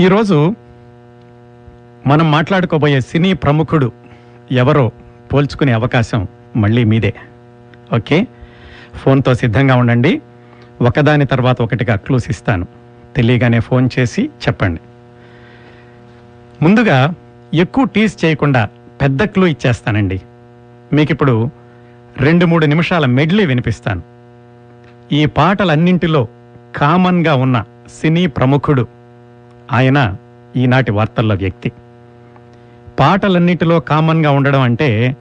ఈరోజు మనం మాట్లాడుకోబోయే సినీ ప్రముఖుడు ఎవరో పోల్చుకునే అవకాశం మళ్ళీ మీదే. ఓకే? ఫోన్తో సిద్ధంగా ఉండండి. ఒకదాని తర్వాత ఒకటిగా క్లూస్ ఇస్తాను. తెలియగానే ఫోన్ చేసి చెప్పండి. ముందుగా ఎక్కువ టీస్ చేయకుండా పెద్ద క్లూ ఇచ్చేస్తానండి. మీకు ఇప్పుడు రెండు మూడు నిమిషాల మెడ్లీ వినిపిస్తాను. ఈ పాటలన్నింటిలో కామన్గా ఉన్న సినీ ప్రముఖుడు ఆయన ఈనాటి వార్తల్లో వ్యక్తి. పాటలన్నిటిలో కామన్గా ఉండడం అంటే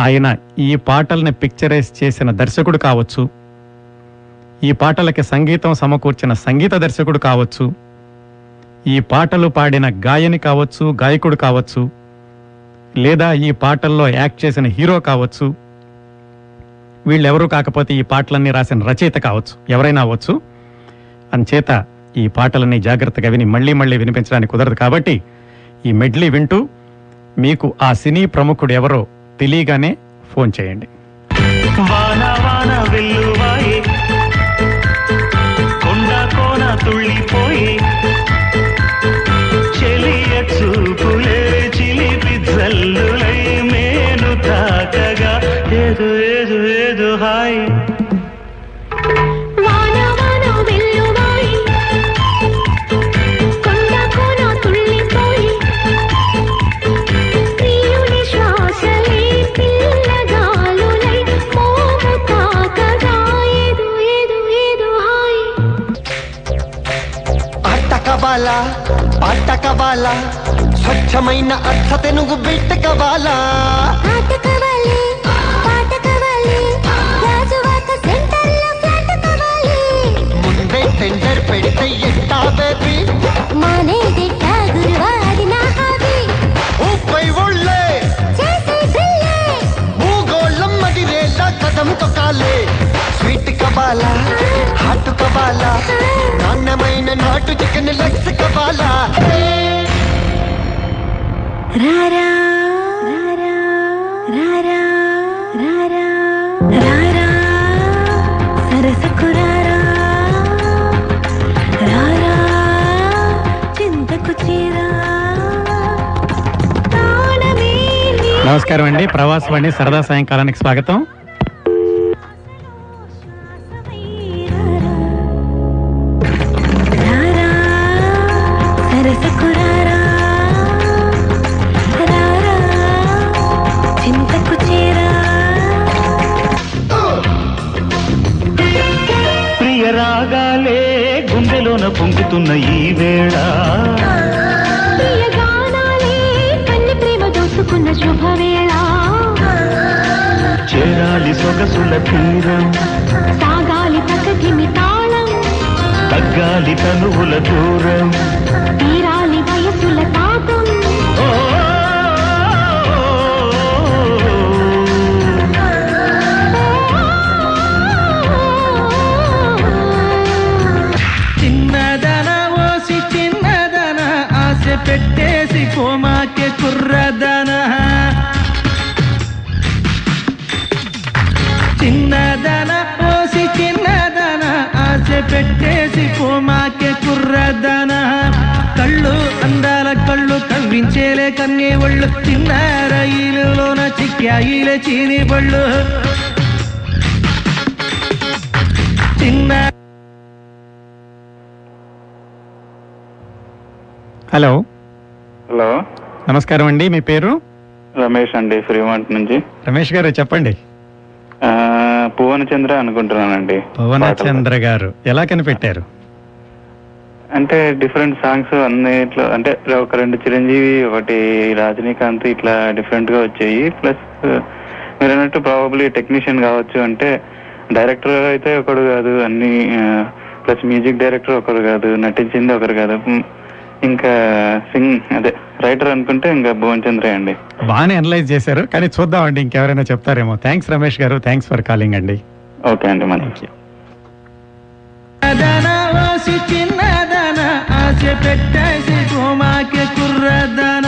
ఆయన ఈ పాటల్ని పిక్చరైజ్ చేసిన దర్శకుడు కావచ్చు ఈ పాటలకి సంగీతం సమకూర్చిన సంగీత దర్శకుడు కావచ్చు ఈ పాటలు పాడిన గాయని కావచ్చు గాయకుడు కావచ్చు లేదా ఈ పాటల్లో యాక్ట్ చేసిన హీరో కావచ్చు వీళ్ళెవరూ కాకపోతే ఈ పాటలన్నీ రాసిన రచయిత కావచ్చు. ఎవరైనా అవ్వచ్చు. అంచేత ఈ పాటలన్నీ జాగ్రత్తగా విని మళ్ళీ మళ్ళీ వినిపించడానికి కుదరదు కాబట్టి ఈ మెడ్లీ వింటూ మీకు ఆ సినీ ప్రముఖుడు ఎవరో తెలియగానే ఫోన్ చేయండి. వాన వాన పాటకవాల స్వచ్ఛమైన అర్థ తెనుగు బిట్టకవాల ఆటకవాలి ముందే టెండర్ పెడితే ఎట్టా బేబీ ఒళ్ళే. భూగోళం మదిరేలా కదం తొక్కాలే కవాల? హాట్ కవాల? నాణ్యమైన నాటు చికెన్ లెగ్స్ కవాల? రారా రారా రారా రారా రారా సరసకు రారా రారా చింతకు చీరా. నమస్కారం అండి ప్రవాసవాణి సరదా సాయంకాలానికి స్వాగతం. పొంగుతున్న ఈ వేళ. చేరాలి సొగసుల తీరం సాగాలి తగ్గాలి తనువుల దూరం. తీరాలి పెట్టేసి కోమాకే కుర్రదన. చిన్నదన పోసి చిన్నదన ఆశ పెట్టేసి కోమాకే కుర్రదన. కళ్ళు అందాల కళ్ళు కవ్వించేలే కన్నే ఒళ్ళు చిన్న రైలులోన చిక్కాయిలే చీని బళ్ళు నమస్కారం అండి మీ పేరు? రమేష్ అండి ఫ్రీమాంట్ నుంచి. రమేష్ గారు చెప్పండి. ఆ, భువనచంద్ర అనుకుంటున్నానండి భువనచంద్ర గారు ఎలా కనిపెట్టారు? అంటే డిఫరెంట్ సాంగ్స్ అన్నిట్లో అంటే ఒక రెండు చిరంజీవి ఒకటి రజనీకాంత్ ఇట్లా డిఫరెంట్గా వచ్చాయి. ప్లస్ మీరు అన్నట్టు ప్రాబబ్లీ టెక్నీషియన్ కావచ్చు అంటే డైరెక్టర్ అయితే ఒకడు కాదు అన్ని ప్లస్ మ్యూజిక్ డైరెక్టర్ ఒకరు కాదు నటించింది ఒకరు కాదు. ఇంకా సింగ్ అదే రైటర్ అనుకుంటే ఇంకా భువన్ చంద్రే అండి. బాగానే అనలైజ్ చేశారు కానీ చూద్దామండి ఇంకెవరైనా చెప్తారేమో. థ్యాంక్స్ రమేష్ గారు థ్యాంక్స్ ఫర్ కాలింగ్ అండి. ఓకే అండి యూ చిన్నదన ఆశ పెట్టేసి కుర్రదన.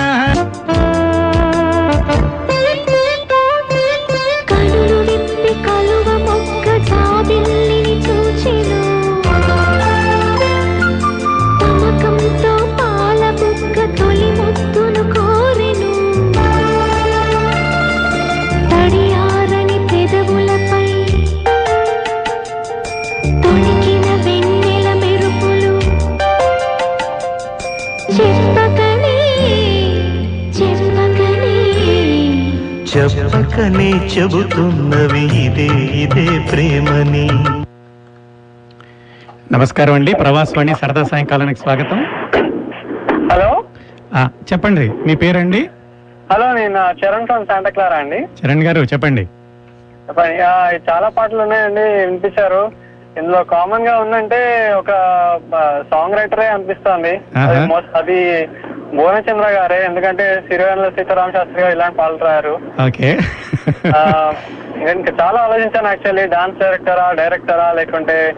పక్కనే చెబుతున్నవి ఇదే ఇదే ప్రేమని. నమస్కారం అండి. ప్రవాసవాణి సరదా సాయంకాలానికి స్వాగతం. హలో? చెప్పండి మీ పేరండి? హలో నేను చరణ్ ఫ్రమ్ శాంటా క్లారా అండి. చరణ్ గారు చెప్పండి. చాలా పాటలు ఉన్నాయండి వినిపించారు. ఇందులో కామన్గా ఉందంటే ఒక సాంగ్ రైటరే అనిపిస్తోంది. అది ఆహా. మోస్ట్- అది భువనచంద్ర గారే ఎందుకంటే సిరివెన్నెల సీతారామ శాస్త్రి గారు ఇలాంటి పాటలు రాయారు. ఓకే. ఇంకా చాలా ఆలోచించాను యాక్చువల్లీ డాన్స్ డైరెక్టరా డైరెక్టరా లేకుంటే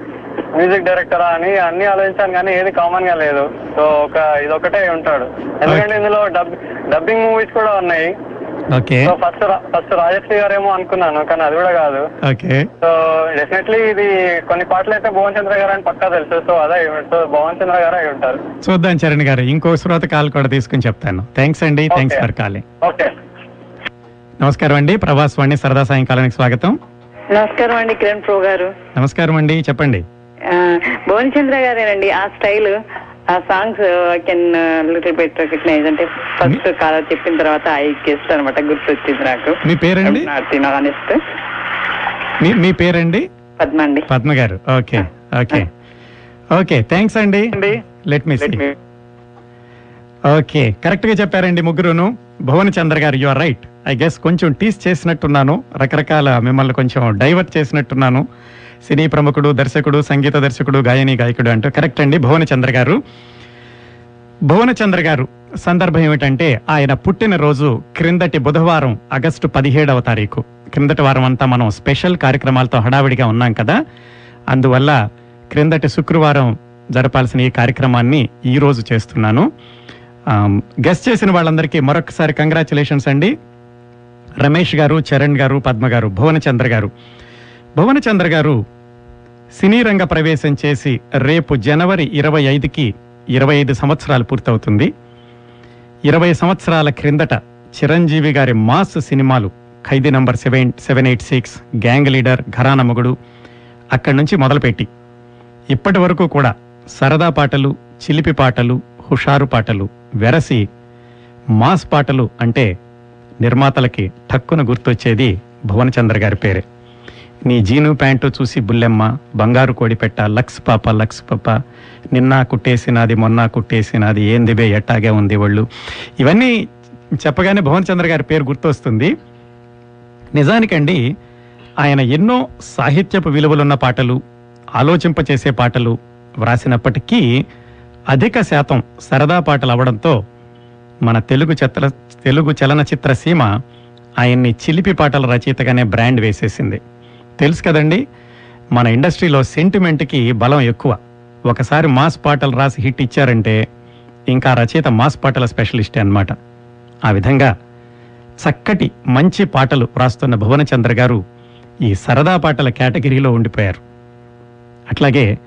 మ్యూజిక్ డైరెక్టరా అని అన్ని ఆలోచించాను కానీ ఏది కామన్గా లేదు. సో ఒక ఇదొకటే ఉంటాడు. ఎందుకంటే ఇందులో డబ్ డబ్బింగ్ మూవీస్ కూడా ఉన్నాయి. Okay. So first first Rajashri గారేమో అనుకున్నాను కానీ అది కూడా కాదు. ఓకే. సో డెఫినెట్లీ ఇది కొన్ని పాటలు అయితే భువన్ చంద్ర గారు అని పక్కా తెలుసు సో అదే సో భువన్ చంద్ర గారు అయి ఉంటారు. చూద్దాం చరణ్ గారు ఇంకో శ్రోత కాల్ కూడా తీసుకుని చెప్తాను. థ్యాంక్స్ అండి థ్యాంక్స్. For calling okay. నమస్కారం అండి ప్రవాసవాణి సరదా సాయంకాలానికి స్వాగతం. నమస్కారం అండి కిరణ్ ప్రో గారు. నమస్కారం అండి చెప్పండి. భువన్ చంద్ర గారేనండి ఆ స్టైల్. ఆ songs I can little bit recognise అంటే ఫస్ట్ కాలర్ చెప్పిన తర్వాత ఐ గెస్ట్ అనమాట గుర్తొచ్చింది నాకు. మీ పేరండి? ఆనెస్ట్ మీ మీ పేరండి? పద్మ అండి పద్మ గారు. Okay okay. ఓకే థ్యాంక్స్ అండి. లెట్ మీ ఓకే కరెక్ట్గా చెప్పారండి ముగ్గురును. భువన్ చంద్ర గారు you are right I guess కొంచెం టీస్ చేసినట్టున్నాను. రకరకాల మిమ్మల్ని కొంచెం డైవర్ట్ చేసినట్టున్నాను. సినీ ప్రముఖుడు దర్శకుడు సంగీత దర్శకుడు గాయని గాయకుడు అంటూ కరెక్ట్ అండి భువన చంద్ర గారు. భువన చంద్ర గారు సందర్భం ఏమిటంటే ఆయన పుట్టినరోజు క్రిందటి బుధవారం ఆగస్టు పదిహేడవ తారీఖు. క్రిందటి వారం అంతా మనం స్పెషల్ కార్యక్రమాలతో హడావిడిగా ఉన్నాం కదా. అందువల్ల క్రిందటి శుక్రవారం జరపాల్సిన ఈ కార్యక్రమాన్ని ఈ రోజు చేస్తున్నాను. గెస్ట్ చేసిన వాళ్ళందరికీ మరొకసారి కంగ్రాచులేషన్స్ అండి. రమేష్ గారు చరణ్ గారు పద్మ గారు భువన చంద్ర గారు. భువనచంద్ర గారు సినీ రంగ ప్రవేశం చేసి రేపు జనవరి ఇరవై ఐదుకి ఇరవై ఐదు సంవత్సరాలు పూర్తవుతుంది. ఇరవై సంవత్సరాల క్రిందట చిరంజీవి గారి మాస్ సినిమాలు Khaidi number seven seven eight six gang leader Gharana Mogudu అక్కడి నుంచి మొదలుపెట్టి ఇప్పటి వరకు కూడా సరదా పాటలు చిలిపి పాటలు హుషారు పాటలు వెరసి మాస్ పాటలు అంటే నిర్మాతలకి ఠక్కున గుర్తొచ్చేది భువనచంద్ర గారి పేరే. నీ జీను ప్యాంటు చూసి బుల్లెమ్మ బంగారు కోడి పెట్ట లక్స్ పాప లక్స్ పాప. నిన్న కుట్టేసినది మొన్న కుట్టేసినది ఏందిబే ఎట్టాగే ఉంది వాళ్ళు ఇవన్నీ చెప్పగానే భువనచంద్ర గారి పేరు గుర్తొస్తుంది. నిజానికండి ఆయన ఎన్నో సాహిత్యపు విలువలున్న పాటలు ఆలోచింపచేసే పాటలు వ్రాసినప్పటికీ అధిక శాతం సరదా పాటలు అవడంతో మన తెలుగు చిత్ర తెలుగు చలనచిత్ర సీమ ఆయన్ని చిలిపి పాటల రచయితగానే బ్రాండ్ వేసేసింది. తెలుసు కదండి మన ఇండస్ట్రీలో సెంటిమెంట్కి బలం ఎక్కువ. ఒకసారి మాస్ పాటలు రాసి హిట్ ఇచ్చారంటే ఇంకా రచయిత మాస్ పాటల స్పెషలిస్టే అన్నమాట. ఆ విధంగా చక్కటి మంచి పాటలు రాస్తున్న భువనచంద్ర గారు ఈ సరదా పాటల కేటగిరీలో ఉండిపోయారు. అట్లాగే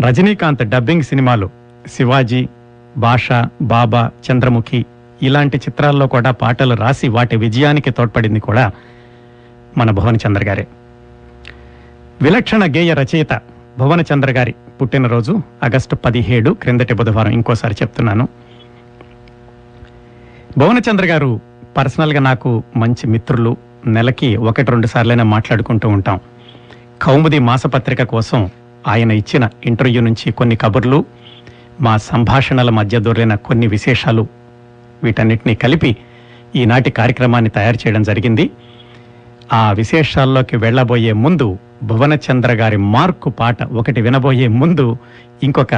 రజనీకాంత్ డబ్బింగ్ సినిమాలు శివాజీ భాష బాబా చంద్రముఖి ఇలాంటి చిత్రాల్లో కూడా పాటలు రాసి వాటి విజయానికి తోడ్పడింది కూడా మన భువనచంద్ర గారే. విలక్షణ గేయ రచయిత భువనచంద్ర గారి పుట్టినరోజు ఆగస్టు పదిహేడు క్రిందటి బుధవారం ఇంకోసారి చెప్తున్నాను. భువనచంద్ర గారు పర్సనల్గా నాకు మంచి మిత్రులు నెలకి ఒకటి రెండు సార్లైనా మాట్లాడుకుంటూ ఉంటాం. కౌముది మాసపత్రిక కోసం ఆయన ఇచ్చిన ఇంటర్వ్యూ నుంచి కొన్ని కబుర్లు మా సంభాషణల మధ్య దొరికిన కొన్ని విశేషాలు వీటన్నిటినీ కలిపి ఈనాటి కార్యక్రమాన్ని తయారు చేయడం జరిగింది. ఆ విశేషాల్లోకి వెళ్ళబోయే ముందు భువనచంద్ర గారి మార్కు పాట ఒకటి వినబోయే ముందు ఇంకొక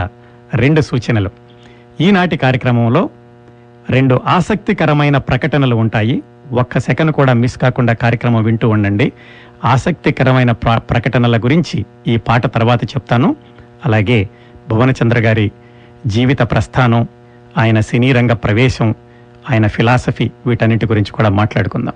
రెండు సూచనలు. ఈనాటి కార్యక్రమంలో రెండు ఆసక్తికరమైన ప్రకటనలు ఉంటాయి. ఒక్క సెకండ్ కూడా మిస్ కాకుండా కార్యక్రమం వింటూ ఉండండి. ఆసక్తికరమైన ప్ర- ప్రకటనల గురించి ఈ పాట తర్వాత చెప్తాను. అలాగే భువనచంద్ర గారి జీవిత ప్రస్థానం ఆయన సినీ రంగ ప్రవేశం ఆయన ఫిలాసఫీ వీటన్నిటి గురించి కూడా మాట్లాడుకుందాం.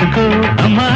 मुझको अमा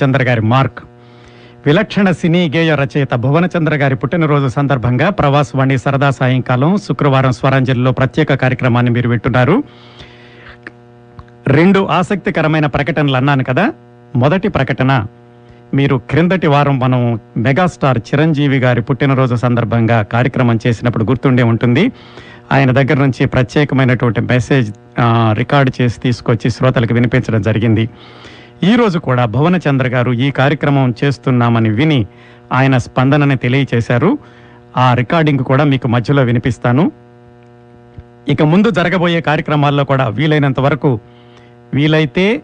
భువనచంద్ర గారి మార్క్. విలక్షణ సినీ గేయ రచయిత భువనచంద్ర గారి పుట్టినరోజు సందర్భంగా ప్రవాసవాణి సరదా సాయంకాలం శుక్రవారం స్వరాంజలిలో ప్రత్యేక కార్యక్రమాన్ని మీరు వింటున్నారు. రెండు ఆసక్తికరమైన ప్రకటనలు అన్నాను కదా. మొదటి ప్రకటన మీరు క్రిందటి వారం మనం మెగాస్టార్ చిరంజీవి గారి పుట్టినరోజు సందర్భంగా కార్యక్రమం చేసినప్పుడు గుర్తుండే ఉంటుంది. ఆయన దగ్గర నుంచి ప్రత్యేకమైనటువంటి మెసేజ్ రికార్డ్ రికార్డు చేసి తీసుకొచ్చి శ్రోతలకు వినిపించడం జరిగింది. ఈరోజు కూడా కూడా భువనచంద్ర గారు ఈ కార్యక్రమం చేస్తున్నామని విని ఆయన స్పందనని తెలియచేశారు. ఆ రికార్డింగ్ కూడా మీకు మధ్యలో వినిపిస్తాను. ఇక ముందు జరగబోయే కార్యక్రమాల్లో కూడా వీలైనంత వరకు వీలైతే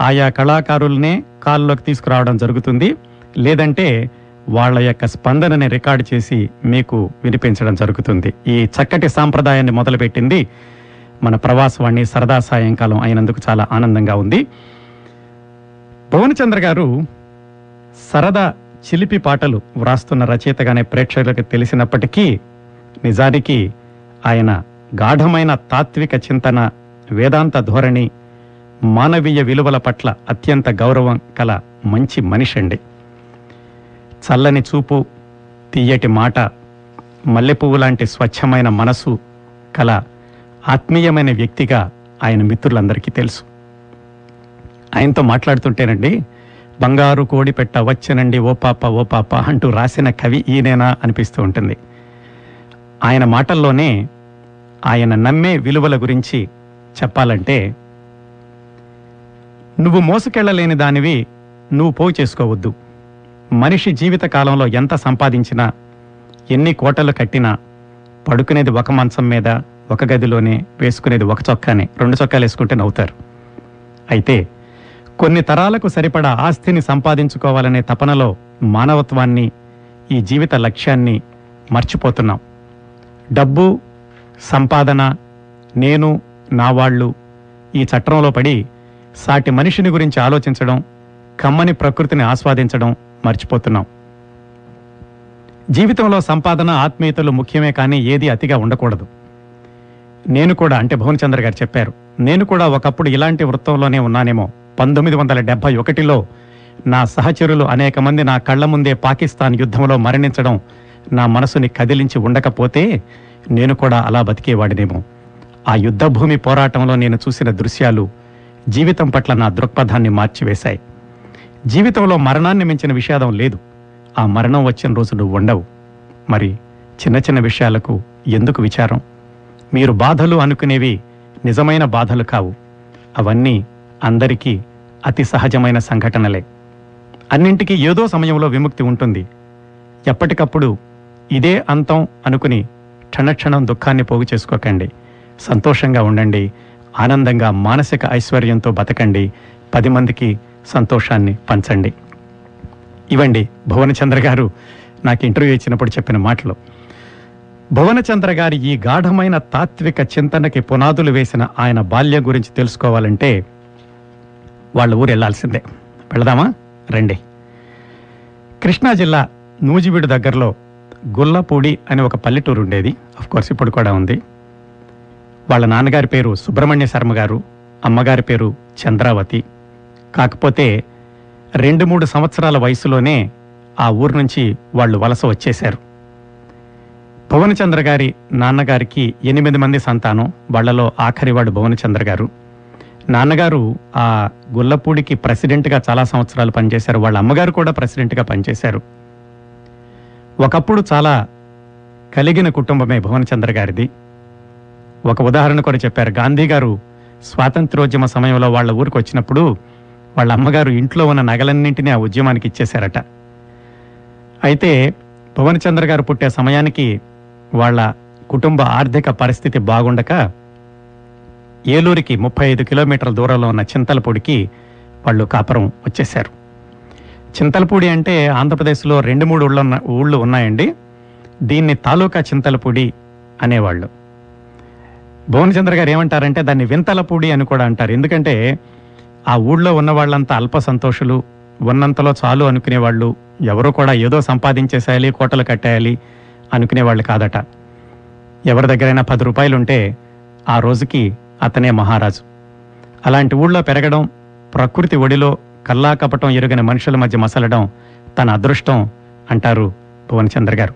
ఆయా కళాకారులనే కాల్లోకి తీసుకురావడం జరుగుతుంది. లేదంటే వాళ్ళ యొక్క స్పందనని రికార్డు చేసి మీకు వినిపించడం జరుగుతుంది. ఈ చక్కటి సాంప్రదాయాన్ని మొదలుపెట్టింది మన ప్రవాసవాణి సరదా సాయంకాలం అయినందుకు చాలా ఆనందంగా ఉంది. భువనచంద్ర గారు సరదా చిలిపి పాటలు వ్రాస్తున్న రచయితగానే ప్రేక్షకులకు తెలిసినప్పటికీ నిజానికి ఆయన గాఢమైన తాత్విక చింతన వేదాంత ధోరణి మానవీయ విలువల పట్ల అత్యంత గౌరవం కల మంచి మనిషి అండి చల్లని చూపు తీయటి మాట మల్లెపువ్వు లాంటి స్వచ్ఛమైన మనసు కల ఆత్మీయమైన వ్యక్తిగా ఆయన మిత్రులందరికీ తెలుసు. ఆయనతో మాట్లాడుతుంటేనండి బంగారు కోడి పెట్ట వచ్చనండి ఓ పాప ఓ పాప అంటూ రాసిన కవి ఈయనేనా అనిపిస్తూ ఉంటుంది. ఆయన మాటల్లోనే ఆయన నమ్మే విలువల గురించి చెప్పాలంటే నువ్వు మోసుకెళ్ళలేని దానివి నువ్వు పోగు చేసుకోవద్దు. మనిషి జీవిత కాలంలో ఎంత సంపాదించినా ఎన్ని కోటలు కట్టినా పడుకునేది ఒక మంచం మీద ఒక గదిలోనే వేసుకునేది ఒక చొక్కానే రెండు చొక్కాలు వేసుకుంటే నవ్వుతారు. అయితే కొన్ని తరాలకు సరిపడా ఆస్తిని సంపాదించుకోవాలనే తపనలో మానవత్వాన్ని ఈ జీవిత లక్ష్యాన్ని మర్చిపోతున్నాం. డబ్బు సంపాదన నేను నా వాళ్ళు ఈ చట్రంలో పడి సాటి మనిషిని గురించి ఆలోచించడం కమ్మని ప్రకృతిని ఆస్వాదించడం మర్చిపోతున్నాం. జీవితంలో సంపాదన ఆత్మీయతలు ముఖ్యమే కానీ ఏది అతిగా ఉండకూడదు. నేను కూడా అంటే భువనచంద్ర గారు చెప్పారు నేను కూడా ఒకప్పుడు ఇలాంటి వృత్తంలోనే ఉన్నానేమో. పంతొమ్మిది వందల డెబ్బై ఒకటిలో నా సహచరులు అనేక మంది నా కళ్ళ ముందే పాకిస్తాన్ యుద్ధంలో మరణించడం నా మనసుని కదిలించి ఉండకపోతే నేను కూడా అలా బతికేవాడినేమో. ఆ యుద్ధ భూమి పోరాటంలో నేను చూసిన దృశ్యాలు జీవితం పట్ల నా దృక్పథాన్ని మార్చివేశాయి. జీవితంలో మరణాన్ని మించిన విషాదం లేదు. ఆ మరణం వచ్చిన రోజు నువ్వు ఉండవు. మరి చిన్న చిన్న విషయాలకు ఎందుకు విచారం? మీరు బాధలు అనుకునేవి నిజమైన బాధలు కావు. అవన్నీ అందరికీ అతి సహజమైన సంఘటనలే. అన్నింటికీ ఏదో సమయంలో విముక్తి ఉంటుంది. ఎప్పటికప్పుడు ఇదే అంతం అనుకుని క్షణక్షణం దుఃఖాన్ని పోగు చేసుకోకండి. సంతోషంగా ఉండండి. ఆనందంగా మానసిక ఐశ్వర్యంతో బతకండి. పది మందికి సంతోషాన్ని పంచండి. ఇవండి భువనచంద్ర గారు నాకు ఇంటర్వ్యూ ఇచ్చినప్పుడు చెప్పిన మాటలు. భువనచంద్ర గారి ఈ గాఢమైన తాత్విక చింతనకి పునాదులు వేసిన ఆయన బాల్యం గురించి తెలుసుకోవాలంటే వాళ్ళ ఊరు వెళ్ళాల్సిందే. వెళదామా? రండి. కృష్ణా జిల్లా నూజివీడు దగ్గరలో గుల్లపూడి అని ఒక పల్లెటూరు ఉండేది. కోర్స్ ఇప్పుడు కూడా ఉంది. వాళ్ళ నాన్నగారి పేరు సుబ్రహ్మణ్య శర్మ గారు అమ్మగారి పేరు చంద్రావతి. కాకపోతే రెండు మూడు సంవత్సరాల వయసులోనే ఆ ఊరు నుంచి వాళ్ళు వలస వచ్చేశారు. భువనచంద్ర గారి నాన్నగారికి ఎనిమిది మంది సంతానం వాళ్ళలో ఆఖరివాడు భువనచంద్ర గారు. నాన్నగారు ఆ గుల్లపూడికి ప్రెసిడెంట్గా చాలా సంవత్సరాలు పనిచేశారు. వాళ్ళ అమ్మగారు కూడా ప్రెసిడెంట్గా పనిచేశారు. ఒకప్పుడు చాలా కలిగిన కుటుంబమే భువనచంద్ర గారిది. ఒక ఉదాహరణ కూడా చెప్పారు. గాంధీ గారు స్వాతంత్రోద్యమ సమయంలో వాళ్ళ ఊరికి వచ్చినప్పుడు వాళ్ళ అమ్మగారు ఇంట్లో ఉన్న నగలన్నింటినీ ఆ ఉద్యమానికి ఇచ్చేశారట. అయితే భువనచంద్ర గారు పుట్టే సమయానికి వాళ్ళ కుటుంబ ఆర్థిక పరిస్థితి బాగుండక ఏలూరికి ముప్పై ఐదు కిలోమీటర్ల దూరంలో ఉన్న చింతలపూడికి వాళ్ళు కాపురం వచ్చేశారు. చింతలపూడి అంటే ఆంధ్రప్రదేశ్లో రెండు మూడు ఊళ్ళో ఉన్న ఊళ్ళు ఉన్నాయండి. దీన్ని తాలూకా చింతలపూడి అనేవాళ్ళు. భువనచంద్ర గారు ఏమంటారంటే దాన్ని వింతలపూడి అని కూడా అంటారు. ఎందుకంటే ఆ ఊళ్ళో ఉన్న వాళ్ళంతా అల్ప సంతోషులు ఉన్నంతలో చాలు అనుకునేవాళ్ళు ఎవరు కూడా ఏదో సంపాదించేసేయాలి కోటలు కట్టేయాలి అనుకునేవాళ్ళు కాదట. ఎవరి దగ్గరైనా పది రూపాయలు ఉంటే ఆ రోజుకి అతనే మహారాజు. అలాంటి ఊళ్ళో పెరగడం ప్రకృతి ఒడిలో కల్లా కపటం ఎరుగని మనుషుల మధ్య మసలడం తన అదృష్టం అంటారు భువనచంద్ర గారు.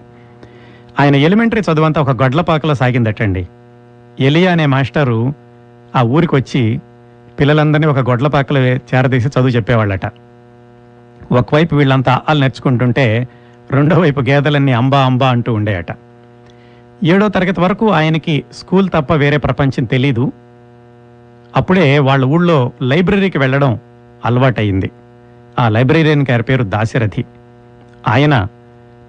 ఆయన ఎలిమెంటరీ చదువంతా ఒక గొడ్లపాకలో సాగిందటండి. ఎలియా అనే మాస్టరు ఆ ఊరికి వచ్చి పిల్లలందరినీ ఒక గొడ్లపాకలో చేరదీసి చదువు చెప్పేవాళ్ళట. ఒకవైపు వీళ్ళంతా ఆలు నేర్చుకుంటుంటే రెండో వైపు గేదెలన్నీ అంబా అంబా అంటూ ఉండేయట. ఏడో తరగతి వరకు ఆయనకి స్కూల్ తప్ప వేరే ప్రపంచం తెలీదు. అప్పుడే వాళ్ళ ఊళ్ళో లైబ్రరీకి వెళ్ళడం అలవాటయింది ఆ లైబ్రరీయన్ గారి పేరు దాశరథి. ఆయన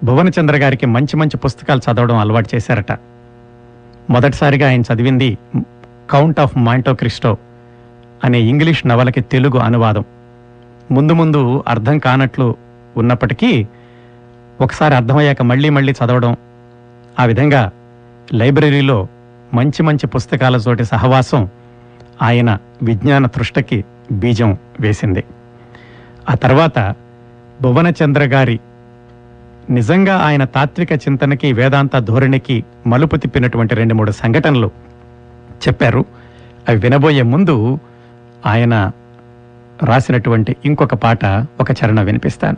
భువనచంద్ర గారికి మంచి మంచి పుస్తకాలు చదవడం అలవాటు చేశారట. మొదటిసారిగా ఆయన చదివింది కౌంట్ ఆఫ్ మాంటో క్రిస్టో అనే ఇంగ్లీష్ నవలకి తెలుగు అనువాదం. ముందు ముందు అర్థం కానట్లు ఉన్నప్పటికీ ఒకసారి అర్థమయ్యాక మళ్ళీ మళ్ళీ చదవడం ఆ విధంగా లైబ్రరీలో మంచి మంచి పుస్తకాలతోటి సహవాసం ఆయన విజ్ఞాన తృష్టకి బీజం వేసింది. ఆ తర్వాత భువనచంద్ర గారి నిజంగా ఆయన తాత్విక చింతనకి వేదాంత ధోరణికి మలుపు తిప్పినటువంటి రెండు మూడు సంఘటనలు చెప్పారు. అవి వినబోయే ముందు ఆయన రాసినటువంటి ఇంకొక పాట ఒక చరణ వినిపిస్తాను.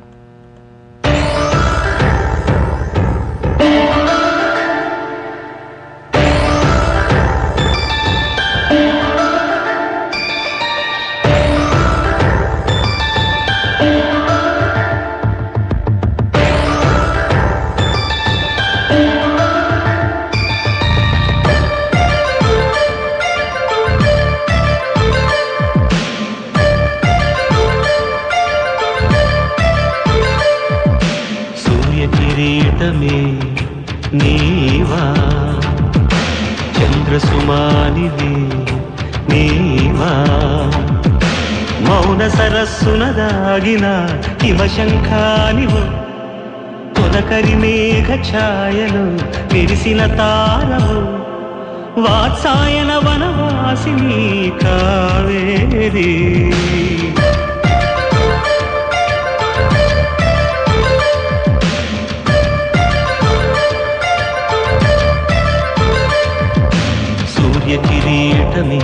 సరస్సున దాగిన హిమశంఖానివు తొలకరి మేఘ ఛాయలు విరిసిన తారవు వాత్సాయన వనవాసిని కావేరి. సూర్య కిరీటమే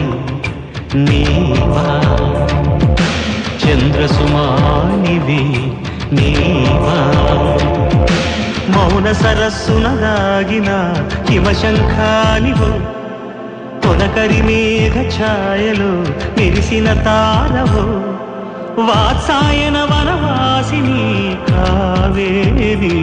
నీవా? చంద్రసుమానివి నీవా? మౌన సరస్సున దాగిన హిమశంఖానివు తొలకరి మేఘ ఛాయలు మెరిసిన తారవు వాత్సాయన వనవాసిని కావేరి.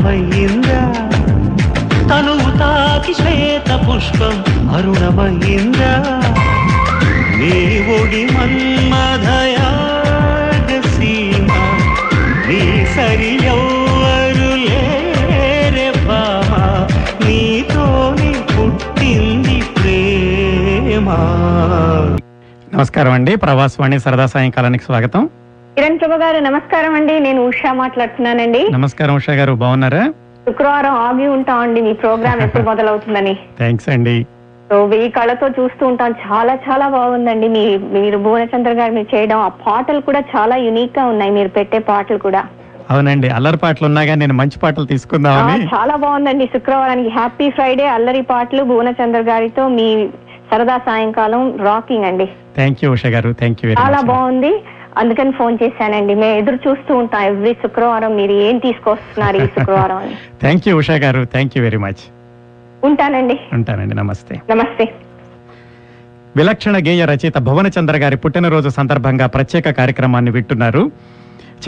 అరుణమయ్యిందా? తనువు తాకి శ్వేత పుష్పం అరుణమయ్యిందా? నీ ఒడి మన్మధయాగ సీమ నీ సరి ఎవ్వరు లేరే బామ పుట్టింది ప్రేమ. నమస్కారం అండి ప్రవాసవాణి సరదా సాయంకాలానికి స్వాగతం. కిరణ్ ప్రభు గారు నమస్కారం అండి. నేను ఉషా మాట్లాడుతున్నానండి. నమస్కారం ఉషా గారు బాగున్నారా? శుక్రవారం ఆగి ఉంటామండి మీ ప్రోగ్రామ్ ఎప్పుడు మొదలవుతుందని. థ్యాంక్స్ అండి. సో వెయ్యి కళ్ళతో చూస్తూ ఉంటాం. చాలా చాలా బాగుందండి. మీ మీరు భువనచంద్ర గారు మీరు చేయడం. ఆ పాటలు కూడా చాలా యునిక్గా ఉన్నాయి. మీరు పెట్టే పాటలు కూడా. అవునండి. అల్లరి పాటలు ఉన్నాగా నేను మంచి పాటలు ఆ, తీసుకుందామని చాలా బాగుందండి శుక్రవారానికి. హ్యాపీ ఫ్రైడే అల్లరి పాటలు భువనచంద్ర గారితో మీ సరదా సాయంకాలం రాకింగ్ అండి. థ్యాంక్ యూ ఉషా గారు. థ్యాంక్ యూ చాలా బాగుంది. అందుకని ఫోన్ చేశానండి. మేము ఎదురు చూస్తూ ఉంటాం. ఎవ్రీ శుక్రవారం మీరు ఏం తీసుకొస్తున్నారు ఈ శుక్రవారం అని? థ్యాంక్ యూ ఉషా గారు. థ్యాంక్ యూ వెరీ మచ్ ఉంటానండి. ఉంటానండి. నమస్తే. నమస్తే. విలక్షణ గేయ రచయిత భువనచంద్ర గారి పుట్టినరోజు సందర్భంగా ప్రత్యేక కార్యక్రమాన్ని వింటున్నారు.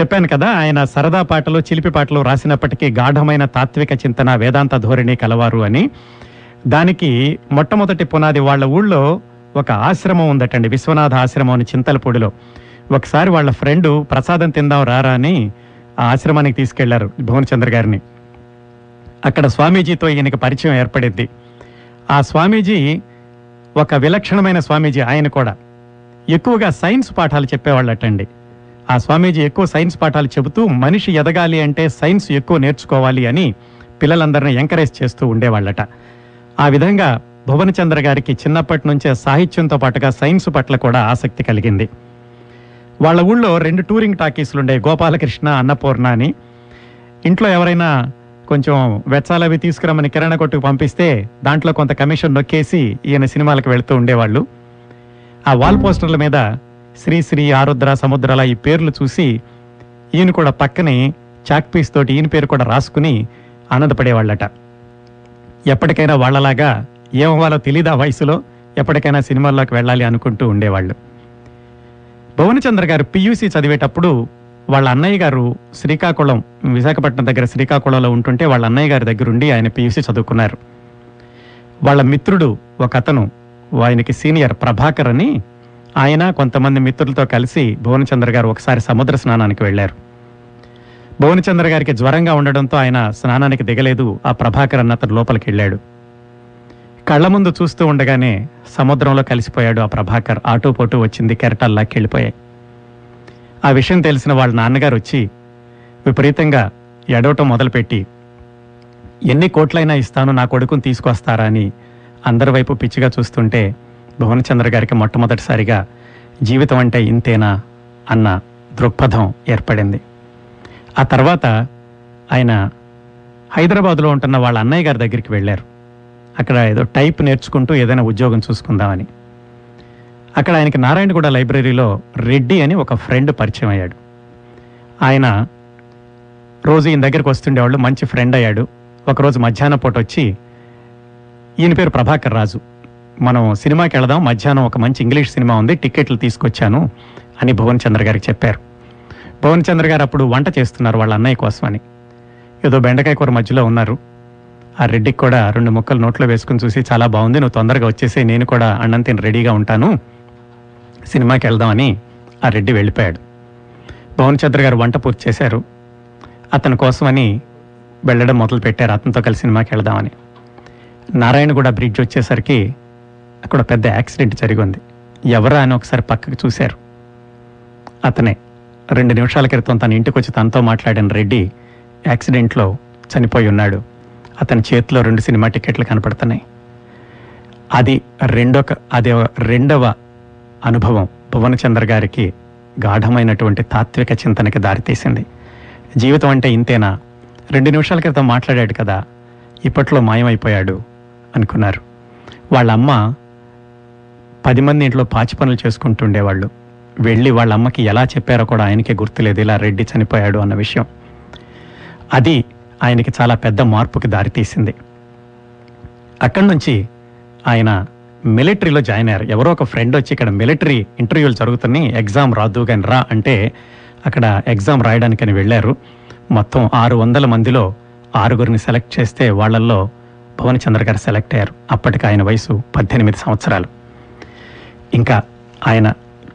చెప్పాను కదా ఆయన సరదా పాటలు చిలిపి పాటలు రాసినప్పటికీ గాఢమైన తాత్విక చింతన వేదాంత ధోరణి కలవారు అని. దానికి మొట్టమొదటి పునాది వాళ్ళ ఊళ్ళో ఒక ఆశ్రమం ఉందటండి. విశ్వనాథ ఆశ్రమం అని చింతలపూడిలో. ఒకసారి వాళ్ళ ఫ్రెండ్ ప్రసాదం తిందాం రారా అని ఆ ఆశ్రమానికి తీసుకెళ్ళారు భువనచంద్ర గారిని. అక్కడ స్వామీజీతో ఈయనకి పరిచయం ఏర్పడింది. ఆ స్వామీజీ ఒక విలక్షణమైన స్వామీజీ ఆయన కూడా. ఎక్కువగా సైన్స్ పాఠాలు చెప్పేవాళ్ళటండి. ఆ స్వామీజీ ఎక్కువ సైన్స్ పాఠాలు చెబుతూ మనిషి ఎదగాలి అంటే సైన్స్ ఎక్కువ నేర్చుకోవాలి అని పిల్లలందరినీ ఎంకరేజ్ చేస్తూ ఉండేవాళ్ళట. ఆ విధంగా భువనచంద్ర గారికి చిన్నప్పటి నుంచే సాహిత్యంతో పాటుగా సైన్స్ పట్ల కూడా ఆసక్తి కలిగింది. వాళ్ళ ఊళ్ళో రెండు టూరింగ్ టాకీస్లు ఉండే గోపాలకృష్ణ అన్నపూర్ణ అని ఇంట్లో ఎవరైనా కొంచెం వెచ్చాలవి తీసుకురమ్మని కిరాణా కొట్టుకు పంపిస్తే దాంట్లో కొంత కమిషన్ నొక్కేసి ఈయన సినిమాలకు వెళుతూ ఉండేవాళ్ళు. ఆ వాల్ పోస్టర్ల మీద శ్రీ శ్రీ ఆరుద్ర సముద్రాల ఈ పేర్లు చూసి ఈయన కూడా పక్కనే చాక్ పీస్ తోటి ఈయన పేరు కూడా రాసుకుని ఆనందపడేవాళ్ళట. ఎప్పటికైనా వాళ్ళలాగా ఏమవ్వాలో తెలియదు ఆ వయసులో? ఎప్పటికైనా సినిమాల్లోకి వెళ్ళాలి అనుకుంటూ ఉండేవాళ్ళు. భువనచంద్ర గారు పియూసీ చదివేటప్పుడు వాళ్ళ అన్నయ్య గారు శ్రీకాకుళం విశాఖపట్నం దగ్గర శ్రీకాకుళంలో ఉంటుంటే వాళ్ళ అన్నయ్య గారి దగ్గరుండి ఆయన పియూసీ చదువుకున్నారు. వాళ్ళ మిత్రుడు ఒక అతను ఆయనకి సీనియర్ ప్రభాకర్ అని ఆయన కొంతమంది మిత్రులతో కలిసి భువనచంద్ర గారు ఒకసారి సముద్ర స్నానానికి వెళ్ళారు. భువనచంద్ర గారికి జ్వరంగా ఉండడంతో ఆయన స్నానానికి దిగలేదు ఆ ప్రభాకర్ అన్న అతను లోపలికి వెళ్ళాడు. కళ్ళ ముందు చూస్తూ ఉండగానే సముద్రంలో కలిసిపోయాడు ఆ ప్రభాకర్. ఆటో పోటు వచ్చింది కెరటాల్లాకి వెళ్ళిపోయాయి. ఆ విషయం తెలిసిన వాళ్ళ నాన్నగారు వచ్చి విపరీతంగా ఎడవటం మొదలుపెట్టి ఎన్ని కోట్లైనా ఇస్తాను నా కొడుకుని తీసుకొస్తారా అని అందరి వైపు పిచ్చిగా చూస్తుంటే భువనచంద్ర గారికి మొట్టమొదటిసారిగా జీవితం అంటే ఇంతేనా అన్న దృక్పథం ఏర్పడింది. ఆ తర్వాత ఆయన హైదరాబాద్లో ఉంటున్న వాళ్ళ అన్నయ్య గారి దగ్గరికి వెళ్ళారు. అక్కడ ఏదో టైప్ నేర్చుకుంటూ ఏదైనా ఉద్యోగం చూసుకుందామని. అక్కడ ఆయనకి నారాయణగూడ లైబ్రరీలో రెడ్డి అని ఒక ఫ్రెండ్ పరిచయం అయ్యాడు. ఆయన రోజు ఈయన దగ్గరికి వస్తుండేవాళ్ళు మంచి ఫ్రెండ్ అయ్యాడు. ఒకరోజు మధ్యాహ్నం పూట వచ్చి ఈయన పేరు ప్రభాకర్ రాజు. మనం సినిమాకి వెళదాం. మధ్యాహ్నం ఒక మంచి ఇంగ్లీష్ సినిమా ఉంది. టికెట్లు తీసుకొచ్చాను అని భువన్ చంద్ర గారికి చెప్పారు. భువన్ చంద్ర గారు అప్పుడు వంట చేస్తున్నారు వాళ్ళ అన్నయ్య కోసం అని ఏదో బెండకాయ కూర మధ్యలో ఉన్నారు. ఆ రెడ్డికి కూడా రెండు ముక్కలు నోట్లో వేసుకుని చూసి చాలా బాగుంది నువ్వు తొందరగా వచ్చేసి నేను కూడా అన్నం తిని రెడీగా ఉంటాను. సినిమాకి వెళ్దామని ఆ రెడ్డి వెళ్ళిపోయాడు. భువన్ చంద్ర గారు వంట పూర్తి చేశారు. అతని కోసమని వెళ్ళడం మొదలు పెట్టారు అతనితో కలిసి సినిమాకి వెళ్దామని. నారాయణగూడ బ్రిడ్జ్ వచ్చేసరికి అక్కడ పెద్ద యాక్సిడెంట్ జరిగింది. ఎవరా అని ఒకసారి పక్కకు చూశారు. అతనే రెండు నిమిషాల క్రితం తన ఇంటికి వచ్చి తనతో మాట్లాడిన రెడ్డి యాక్సిడెంట్లో చనిపోయి ఉన్నాడు. అతని చేతిలో రెండు సినిమా టికెట్లు కనపడుతున్నాయి. అది రెండొక అది రెండవ అనుభవం భువనచంద్ర గారికి గాఢమైనటువంటి తాత్విక చింతనకి దారితీసింది. జీవితం అంటే ఇంతేనా? రెండు నిమిషాల క్రితం మాట్లాడాడు కదా ఇప్పట్లో మాయమైపోయాడు అనుకున్నారు. వాళ్ళ అమ్మ పది మంది ఇంట్లో పాచి పనులు చేసుకుంటుండేవాళ్ళు వెళ్ళి వాళ్ళ అమ్మకి ఎలా చెప్పారో కూడా ఆయనకే గుర్తులేదు ఇలా రెడ్డి చనిపోయాడు అన్న విషయం. అది ఆయనకి చాలా పెద్ద మార్పుకి దారితీసింది. అక్కడి నుంచి ఆయన మిలిటరీలో జాయిన్ అయ్యారు. ఎవరో ఒక ఫ్రెండ్ వచ్చి ఇక్కడ మిలిటరీ ఇంటర్వ్యూలు జరుగుతున్నాయి ఎగ్జామ్ రాదు కానీ రా అంటే అక్కడ ఎగ్జామ్ రాయడానికని వెళ్ళారు. మొత్తం ఆరు వందల మందిలో ఆరుగురిని సెలెక్ట్ చేస్తే వాళ్ళల్లో భువనచంద్ర గారు సెలెక్ట్ అయ్యారు. అప్పటికి ఆయన వయసు పద్దెనిమిది సంవత్సరాలు. ఇంకా ఆయన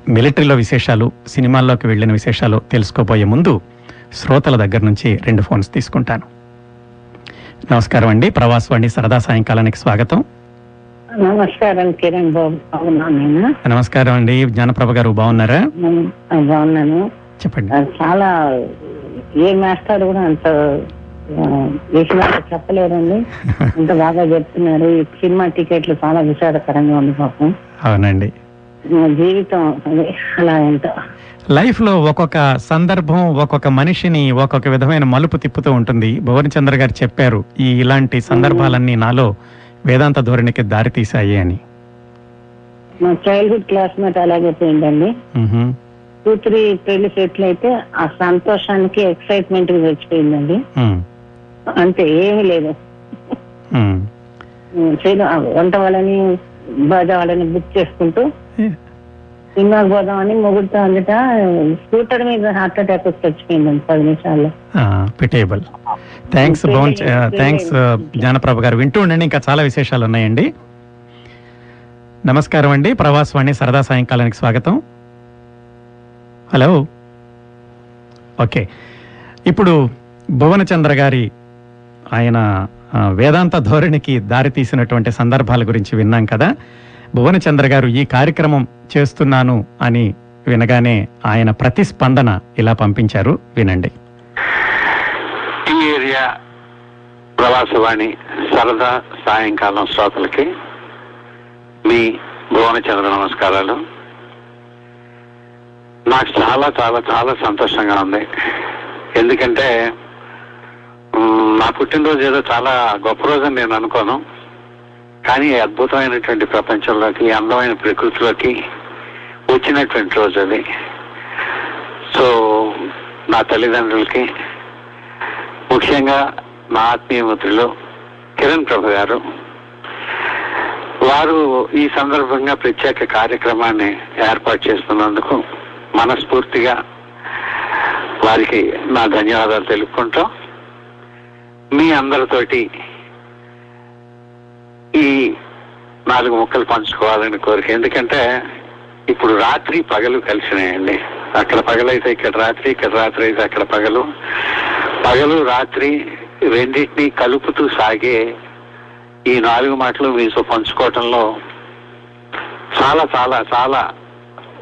మిలిటరీలో విశేషాలు సినిమాల్లోకి వెళ్ళిన విశేషాలు తెలుసుకోబోయే ముందు శ్రోతల దగ్గర నుంచి రెండు ఫోన్స్ తీసుకుంటాను. నమస్కారం అండి. ప్రవాసవాణి సరదా సాయంకాలానికి స్వాగతం. నమస్కారం కిరణ్ బాబు. అవునా నేను? నమస్కారం అండి. జ్ఞానప్రభ గారు బాగున్నారా? బాగున్నాను. చెప్పండి. చాలా ఏ మాస్టర్ కూడా అంత వేసినట్టు చెప్పలేరండి అంత బాగా చెప్తున్నారు. ఈ సినిమా టికెట్లు చాలా విషాదకరంగా ఉంది పాపం. అవునండి. జీవితం అలా ఎంత. లైఫ్లో ఒక్కొక్క సందర్భం ఒక్కొక్క మనిషిని ఒక్కొక్క విధమైన మలుపు తిప్పుతూ ఉంటుంది. భువనచంద్ర గారు చెప్పారు ఈ ఇలాంటి సందర్భాలన్నీ నాలో వేదాంత ధోరణికి దారి తీశాయి అని. మా చైల్డ్హుడ్ క్లాస్మేట్ అలాగే పోయిందండి. మ్హూ. టూ త్రీ పెళ్ళి సెట్లు అయితే ఆ సంతోషానికి ఎక్సైట్మెంట్ చచ్చిపోయిందండి మ్. అంతే ఏమీ లేదు. వంట వాళ్ళని బాజా వాళ్ళని బుక్ చేసుకుంటూ సినిమాకి పోదామని మొగుడుతో అందట స్కూటర్ మీద హార్ట్ అటాక్ వచ్చి చచ్చిపోయిందండి పది నిమిషాల్లో. Pitiable thanks Bhuvan thanks Gnanaprabha గారు. వింటూ ఉండండి ఇంకా చాలా విశేషాలు ఉన్నాయండి. నమస్కారం అండి ప్రవాసవాణి సరదా సాయంకాలానికి స్వాగతం. హలో. ఓకే. ఇప్పుడు భువనచంద్ర గారి ఆయన వేదాంత ధోరణికి దారి తీసినటువంటి సందర్భాల గురించి విన్నాం కదా. భువనచంద్ర గారు ఈ కార్యక్రమం చేస్తున్నాను అని వినగానే ఆయన ప్రతిస్పందన ఇలా పంపించారు. వినండి. ఈ ఏరియా ప్రవాసవాణి సరదా సాయంకాలం శ్రోతలకి మీ భువనచంద్ర నమస్కారాలు. నాకు చాలా చాలా చాలా సంతోషంగా ఉంది. ఎందుకంటే నా పుట్టినరోజు ఏదో చాలా గొప్ప రోజు అని నేను అనుకోను. కానీ అద్భుతమైనటువంటి ప్రపంచంలోకి అందమైన ప్రకృతిలోకి వచ్చినటువంటి రోజు అది. సో నా తల్లిదండ్రులకి ముఖ్యంగా మా ఆత్మీయ మిత్రులు కిరణ్ ప్రభు గారు వారు ఈ సందర్భంగా ప్రత్యేక కార్యక్రమాన్ని ఏర్పాటు చేస్తున్నందుకు మనస్ఫూర్తిగా వారికి నా ధన్యవాదాలు తెలుపుకుంటూ మీ అందరితోటి ఈ నాలుగు ముక్కలు పంచుకోవాలని కోరిక. ఎందుకంటే ఇప్పుడు రాత్రి పగలు కలిసినాయండి. అక్కడ పగలైతే ఇక్కడ రాత్రి ఇక్కడ రాత్రి అయితే అక్కడ పగలు. పగలు రాత్రి రెండింటినీ కలుపుతూ సాగే ఈ నాలుగు మాటలు మీతో పంచుకోవటంలో చాలా చాలా చాలా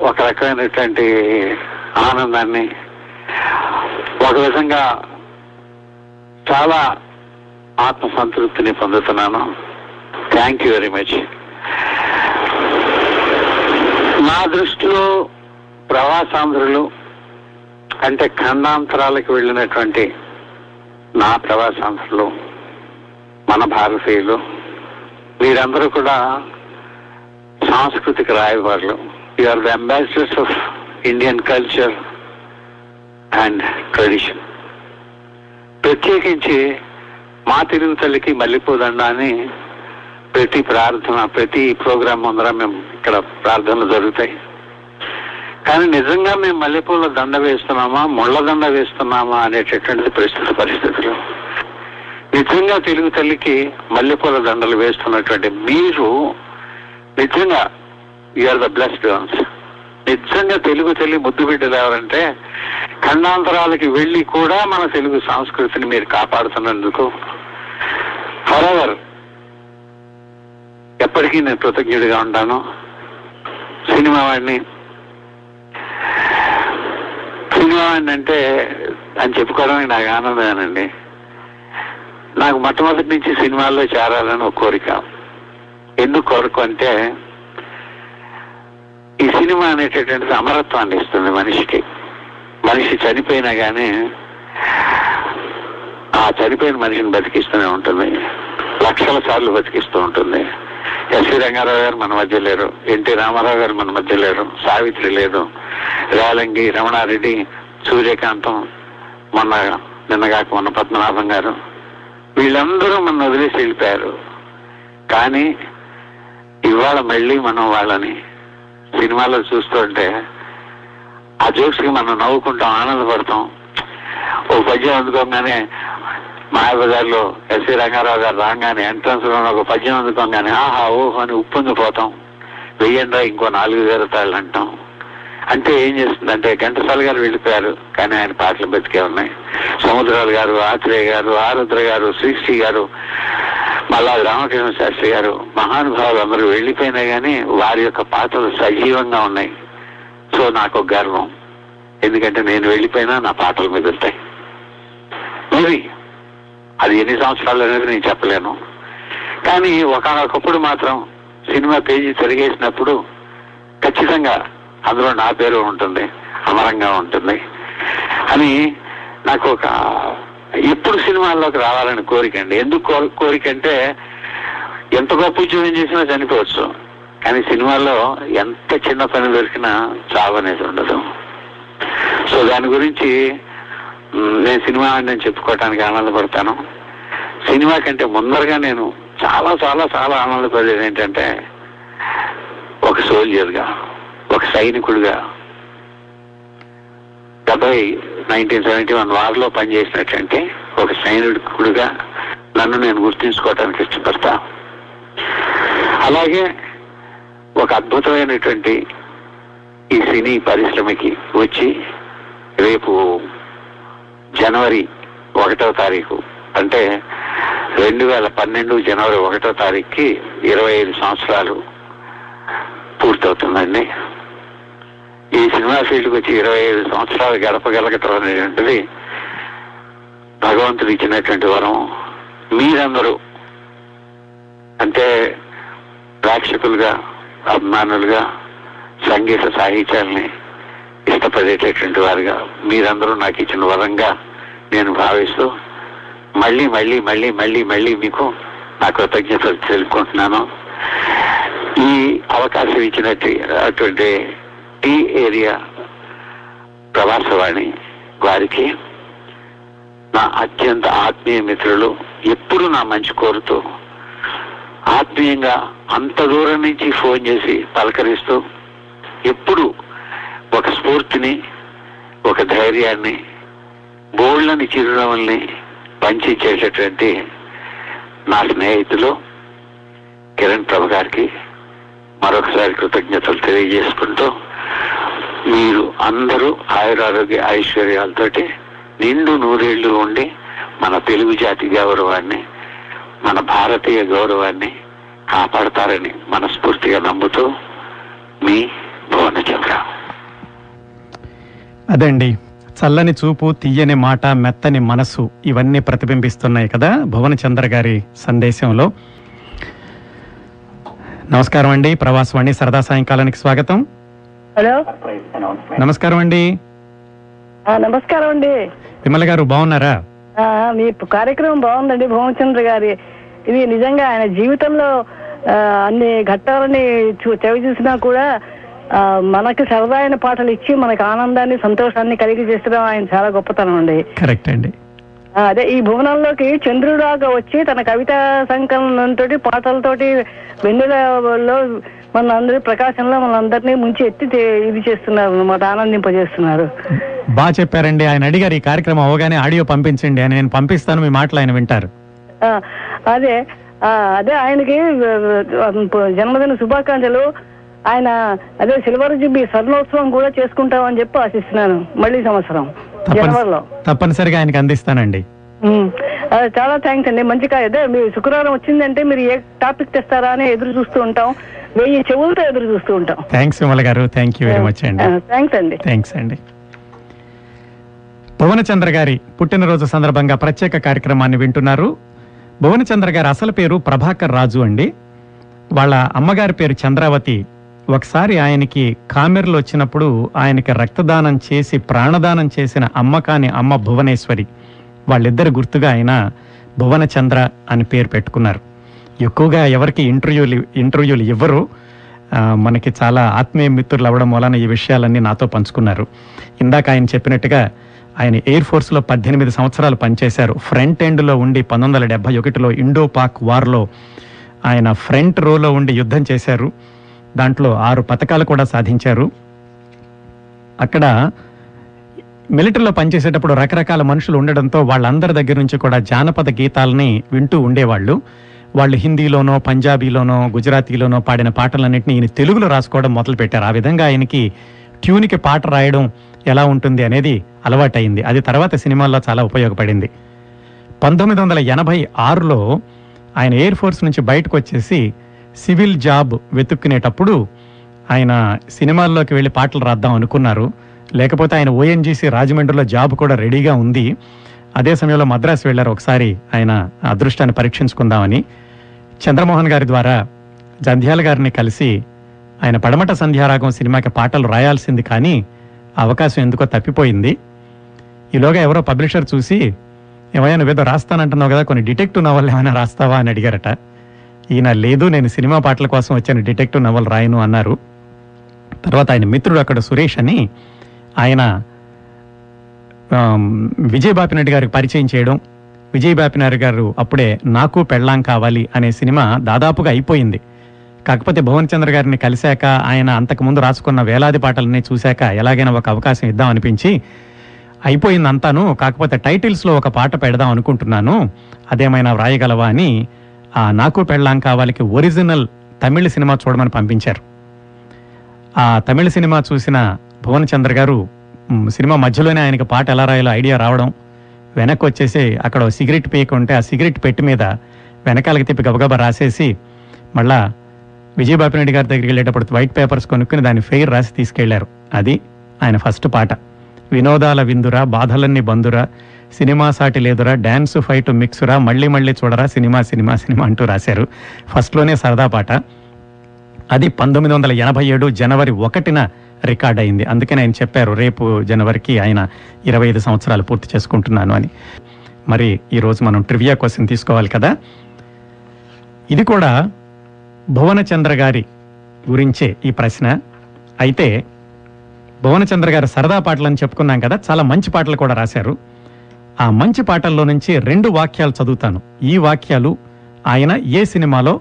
ఒక రకమైనటువంటి ఆనందాన్ని ఒక విధంగా చాలా ఆత్మ సంతృప్తిని పొందుతున్నాను. థ్యాంక్ యూ వెరీ మచ్ నా దృష్టిలో ప్రవాసాంధ్రులు అంటే ఖండాంతరాలకు వెళ్ళినటువంటి నా ప్రవాసాంధ్రులు మన భారతీయులు వీరందరూ కూడా సాంస్కృతిక రాయబారులు. You are the ambassadors of Indian culture and tradition ప్రత్యేకించి మా తెలుగు తల్లికి మల్లెపూదండ అని ప్రతి ప్రార్థన ప్రతి ప్రోగ్రాం ముందర మేము ఇక్కడ ప్రార్థనలు జరుగుతాయి. కానీ నిజంగా మేము మల్లెపూల దండ వేస్తున్నామా ముళ్ళ దండ వేస్తున్నామా అనేటటువంటిది ప్రస్తుత పరిస్థితులు. నిజంగా తెలుగు తల్లికి మల్లెపూల దండలు వేస్తున్నటువంటి మీరు నిజంగా యూఆర్ ద బ్లెస్డ్ వన్స్ నిజంగా తెలుగు తల్లి ముద్దు బిడ్డలు ఎవరంటే ఖండాంతరాలకి వెళ్ళి కూడా మన తెలుగు సంస్కృతిని మీరు కాపాడుతున్నందుకు. ఫరెవర్ ఎప్పటికీ నేను కృతజ్ఞుడిగా ఉంటాను. సినిమా వాడిని. సినిమా వాడిని అంటే అని చెప్పుకోవడానికి నాకు ఆనందమేనండి. నాకు మొట్టమొదటి నుంచి సినిమాల్లో చేరాలని ఒక కోరిక. ఎందుకు కోరిక అంటే ఈ సినిమా అనేటటువంటిది అమరత్వాన్ని ఇస్తుంది మనిషికి. మనిషి చనిపోయినా కానీ ఆ చనిపోయిన మనిషిని బతికిస్తూనే ఉంటుంది. లక్షల సార్లు బతికిస్తూ ఉంటుంది. ఎస్వి రంగారావు గారు మన మధ్య లేరు. ఎన్టీ రామారావు గారు మన మధ్య లేరు. సావిత్రి లేదు. రేలంగి రమణారెడ్డి సూర్యకాంతం మొన్న నిన్నగాక మొన్న పద్మనాభం గారు. వీళ్ళందరూ మన వదిలేసి వెళ్ళిపోయారు. కానీ ఇవాళ మళ్ళీ మనం వాళ్ళని సినిమాలో చూస్తుంటే ఆ జోక్స్కి మనం నవ్వుకుంటాం ఆనందపడతాం. ఓ పద్యం అందుకోగానే మాయాబజార్లో ఎస్వి రంగారావు గారు రాగానే ఎంట్రన్స్లో ఒక పద్యం అందుకోగానే ఆహా ఓహో అని ఉప్పొంగిపోతాం వెయ్యండి ఇంకో నాలుగు జరుగుతాళ్ళు అంటాం. అంటే ఏం చేస్తుందంటే ఘంటసాల గారు వెళ్ళిపోయారు కానీ ఆయన పాటలు బతికే ఉన్నాయి. సముద్రాలు గారు ఆత్రేయ గారు ఆరుద్ర గారు శ్రీశ్రీ గారు మళ్ళా రామకృష్ణ శాస్త్రి గారు మహానుభావులు అందరూ వెళ్ళిపోయినా కానీ వారి యొక్క పాటలు సజీవంగా ఉన్నాయి. సో నాకు ఒక గర్వం. ఎందుకంటే నేను వెళ్ళిపోయినా నా పాటలు మిగులుతాయి మరి అది ఎన్ని సంవత్సరాలు అనేది నేను చెప్పలేను. కానీ ఒకనొకప్పుడు మాత్రం సినిమా పేజీ తిరిగేసినప్పుడు ఖచ్చితంగా అందులో నా పేరు ఉంటుంది అమరంగా ఉంటుంది అని నాకు ఒక ఎప్పుడు సినిమాల్లోకి రావాలని కోరిక అండి. ఎందుకు కో- కోరిక అంటే ఎంత గొప్ప ఉద్యోగం చేసినా చనిపోవచ్చు. కానీ సినిమాల్లో ఎంత చిన్న పని దొరికినా చావనేది ఉండదు. సో దాని గురించి నేను సినిమా నేను చెప్పుకోవటానికి ఆనందపడతాను. సినిమా కంటే ముందరగా నేను చాలా చాలా చాలా ఆనందపడేది ఏంటంటే ఒక సోల్జర్గా ఒక సైనికుడిగా డెబ్బై నైన్టీన్ సెవెంటీ వన్ వార్లో పనిచేసినటువంటి ఒక సైనికుడిగా నన్ను నేను గుర్తించుకోవటానికి ఇష్టపడతా. అలాగే ఒక అద్భుతమైనటువంటి ఈ సినీ పరిశ్రమకి వచ్చి రేపు జనవరి ఒకటో తారీఖు. అంటే రెండు వేల పన్నెండు జనవరి ఒకటో తారీఖుకి ఇరవై ఐదు సంవత్సరాలు పూర్తవుతుందండి. ఈ సినిమా ఫీల్డ్కి వచ్చి ఇరవై ఐదు సంవత్సరాలు గడపగలగటం అనేటువంటిది భగవంతుడు ఇచ్చినటువంటి వరం. మీరందరూ అంటే ప్రేక్షకులుగా అభిమానులుగా సంగీత సాహిత్యాల్ని ఇష్టపడేటటువంటి వారుగా మీరందరూ నాకు ఇచ్చిన వరంగా నేను భావిస్తూ మళ్ళీ మళ్ళీ మళ్ళీ మళ్ళీ మళ్ళీ మీకు నా కృతజ్ఞతలు తెలుపుకుంటున్నాను. ఈ అవకాశం ఇచ్చినట్టు అటువంటి టీ ఏరియా ప్రవాసవాణి వారికి నా అత్యంత ఆత్మీయ మిత్రులు ఎప్పుడు నా మంచి కోరుతూ ఆత్మీయంగా అంత దూరం నుంచి ఫోన్ చేసి పలకరిస్తూ ఎప్పుడు ఒక స్ఫూర్తిని ఒక ధైర్యాన్ని బోళ్ళని చిరునవ్వుల్ని పంచిచ్చేటటువంటి నా స్నేహితులు కిరణ్ ప్రభు గారికి మరొకసారి కృతజ్ఞతలు తెలియజేసుకుంటూ మీరు అందరూ ఆయురారోగ్య ఐశ్వర్యాలతోటి నిండు నూరేళ్ళు ఉండి మన తెలుగు జాతి గౌరవాన్ని మన భారతీయ గౌరవాన్ని కాపాడతారని మనస్ఫూర్తిగా నమ్ముతూ మీ భువనచంద్ర. అదండి. చల్లని చూపు తీయని మాట మెత్తని మనసు ఇవన్నీ ప్రతిబింబిస్తున్నాయి కదా భువన చంద్ర గారి సందేశంలో. నమస్కారం అండి. ప్రవాసవాణి సరదా సాయంకాలానికి స్వాగతం. హలో. నమస్కారం అండి. నమస్కారం అండి. విమల గారు బాగున్నారా? మీ కార్యక్రమం బాగుందండి భువనచంద్ర గారి. ఇది నిజంగా ఆయన జీవితంలో అన్ని ఘట్టాలని చూ- చవి చూసినా కూడా మనకి సరదాయిన పాటలు ఇచ్చి మనకి ఆనందాన్ని సంతోషాన్ని కలిగి చేసడం ఆయన చాలా గొప్పతనం అండి. కరెక్ట్ అండి. అదే ఈ భువనంలోకి చంద్రుడాగా వచ్చి తన కవితా సంకలనంతో పాటలతోటి వెన్నెలలో మన అందరి ప్రకాశంలో మన అందరినీ ముంచి ఎత్తి ఇది చేస్తున్నారు అన్నమాట ఆనందింపజేస్తున్నారు. బాగా చెప్పారండి. ఆయన అడిగారు ఈ కార్యక్రమం అవగానే ఆడియో పంపించండి అని. నేను పంపిస్తాను మీ మాటలు ఆయన వింటారు. అదే అదే ఆయనకి జన్మదిన శుభాకాంక్షలు. ఆయన అదే సిల్వర్ జుబ్బి స్వర్ణోత్సవం కూడా చేసుకుంటామని చెప్పి ఆశిస్తున్నాను మళ్ళీ సంవత్సరం జనవరిలో. తప్పనిసరిగా ఆయనకి అందిస్తానండి. చాలా థ్యాంక్స్ అండి. మంచిగా అదే మీరు శుక్రవారం వచ్చిందంటే మీరు ఏ టాపిక్ తెస్తారా అని ఎదురు చూస్తూ ఉంటాం. వెయ్యి చెవులతో ఎదురు చూస్తూ ఉంటాం. థ్యాంక్స్ విమల గారు. థ్యాంక్ యూ వెరీ మచ్ అండి. థ్యాంక్స్ అండి. థ్యాంక్స్ అండి. భువనచంద్ర గారి పుట్టినరోజు సందర్భంగా ప్రత్యేక కార్యక్రమాన్ని వింటున్నారు. భువనచంద్ర గారి అసలు పేరు ప్రభాకర్ రాజు అండి. వాళ్ళ అమ్మగారి పేరు చంద్రావతి ఒకసారి ఆయనకి కామెర్లు వచ్చినప్పుడు ఆయనకి రక్తదానం చేసి ప్రాణదానం చేసిన అమ్మ కాని అమ్మ భువనేశ్వరి. వాళ్ళిద్దరి గుర్తుగా ఆయన భువనచంద్ర అని పేరు పెట్టుకున్నారు. ఎక్కువగా ఎవరికి ఇంటర్వ్యూలు ఇంటర్వ్యూలు ఇవ్వరు. మనకి చాలా ఆత్మీయ మిత్రులు అవ్వడం వలన ఈ విషయాలన్నీ నాతో పంచుకున్నారు. ఇందాక ఆయన చెప్పినట్టుగా ఆయన ఎయిర్ ఫోర్స్లో పద్దెనిమిది సంవత్సరాలు పనిచేశారు. ఫ్రంట్ ఎండ్లో ఉండి పంతొమ్మిది వందల డెబ్బై ఒకటిలో ఇండో పాక్ వార్లో ఆయన ఫ్రంట్ రోలో ఉండి యుద్ధం చేశారు. దాంట్లో ఆరు పథకాలు కూడా సాధించారు. అక్కడ మిలిటరీలో పనిచేసేటప్పుడు రకరకాల మనుషులు ఉండడంతో వాళ్ళందరి దగ్గర నుంచి కూడా జానపద గీతాలని వింటూ ఉండేవాళ్ళు. వాళ్ళు హిందీలోనో పంజాబీలోనో గుజరాతీలోనో పాడిన పాటలన్నింటినీ ఈయన తెలుగులో రాసుకోవడం మొదలుపెట్టారు. ఆ విధంగా ఆయనకి ట్యూన్కి పాట రాయడం ఎలా ఉంటుంది అనేది అలవాటైంది అది తర్వాత సినిమాల్లో చాలా ఉపయోగపడింది. పంతొమ్మిది వందల ఎనభై ఆరులో ఆయన ఎయిర్ ఫోర్స్ నుంచి బయటకు వచ్చేసి సివిల్ జాబ్ వెతుక్కునేటప్పుడు ఆయన సినిమాల్లోకి వెళ్ళి పాటలు రాద్దాం అనుకున్నారు. లేకపోతే ఆయన ఓఎన్జీసీ రాజమండ్రిలో జాబ్ కూడా రెడీగా ఉంది. అదే సమయంలో మద్రాసు వెళ్ళారు ఒకసారి ఆయన అదృష్టాన్ని పరీక్షించుకుందామని. చంద్రమోహన్ గారి ద్వారా జంధ్యాల గారిని కలిసి ఆయన పడమట సంధ్యారాగం సినిమాకి పాటలు రాయాల్సింది కానీ అవకాశం ఎందుకో తప్పిపోయింది. ఈలోగా ఎవరో పబ్లిషర్ చూసి ఏమైనా వేదో రాస్తానంటున్నావు కదా కొన్ని డిటెక్టివ్ నవల్ ఏమైనా రాస్తావా? అని అడిగారట. ఈయన లేదు నేను సినిమా పాటల కోసం వచ్చాను డిటెక్టివ్ నవల్ రాయను అన్నారు. తర్వాత ఆయన మిత్రుడు అక్కడ సురేష్ అని ఆయన విజయ్ బాపినాయుడు గారికి పరిచయం చేయడం విజయ్ బాపినాయుడు గారు అప్పుడే నాకు పెళ్ళాం కావాలి అనే సినిమా దాదాపుగా అయిపోయింది. కాకపోతే భువన్ చంద్ర గారిని కలిశాక ఆయన అంతకుముందు రాసుకున్న వేలాది పాటలన్నీ చూశాక ఎలాగైనా ఒక అవకాశం ఇద్దాం అనిపించి అయిపోయింది అంతాను కాకపోతే టైటిల్స్లో ఒక పాట పెడదాం అనుకుంటున్నాను. అదేమైనా వ్రాయగలవా అని ఆ నాకు పెళ్ళాం కావాలికి ఒరిజినల్ తమిళ సినిమా చూడమని పంపించారు. ఆ తమిళ సినిమా చూసిన భువన్ చంద్ర గారు సినిమా మధ్యలోనే ఆయనకి పాట ఎలా రాయాలో ఐడియా రావడం వెనక్కి వచ్చేసి అక్కడ సిగరెట్ పీక ఉంటే ఆ సిగరెట్ పెట్టి మీద వెనకాలకి తిప్పి గబగబా రాసేసి మళ్ళా రెడ్డి గారి దగ్గరికి వెళ్ళేటప్పుడు వైట్ పేపర్స్ కొనుక్కుని దాన్ని ఫెయిర్ రాసి తీసుకెళ్ళారు. అది ఆయన ఫస్ట్ పాట. వినోదాల విందురా బాధలన్నీ బందురా సినిమా సాటి లేదురా డ్యాన్స్ ఫైట్ మిక్సురా మళ్ళీ మళ్ళీ చూడరా సినిమా సినిమా సినిమా అంటూ రాశారు. ఫస్ట్లోనే సరదా పాట. అది పంతొమ్మిది వందల ఎనభై ఏడు జనవరి ఒకటిన రికార్డ్ అయింది. అందుకని ఆయన చెప్పారు రేపు జనవరికి ఆయన ఇరవై ఐదు సంవత్సరాలు పూర్తి చేసుకుంటున్నాను అని. మరి ఈరోజు మనం ట్రివియా క్వశ్చన్ తీసుకోవాలి కదా? ఇది కూడా భువనచంద్ర గారి గురించే ఈ ప్రశ్న. అయితే భువనచంద్ర గారు సరదా పాటలు అని చెప్పుకున్నాం కదా చాలా మంచి పాటలు కూడా రాశారు. ఆ మంచి పాటల్లో నుంచి రెండు వాక్యాలు చదువుతాను. ఈ వాక్యాలు ఆయన ఏ సినిమాలో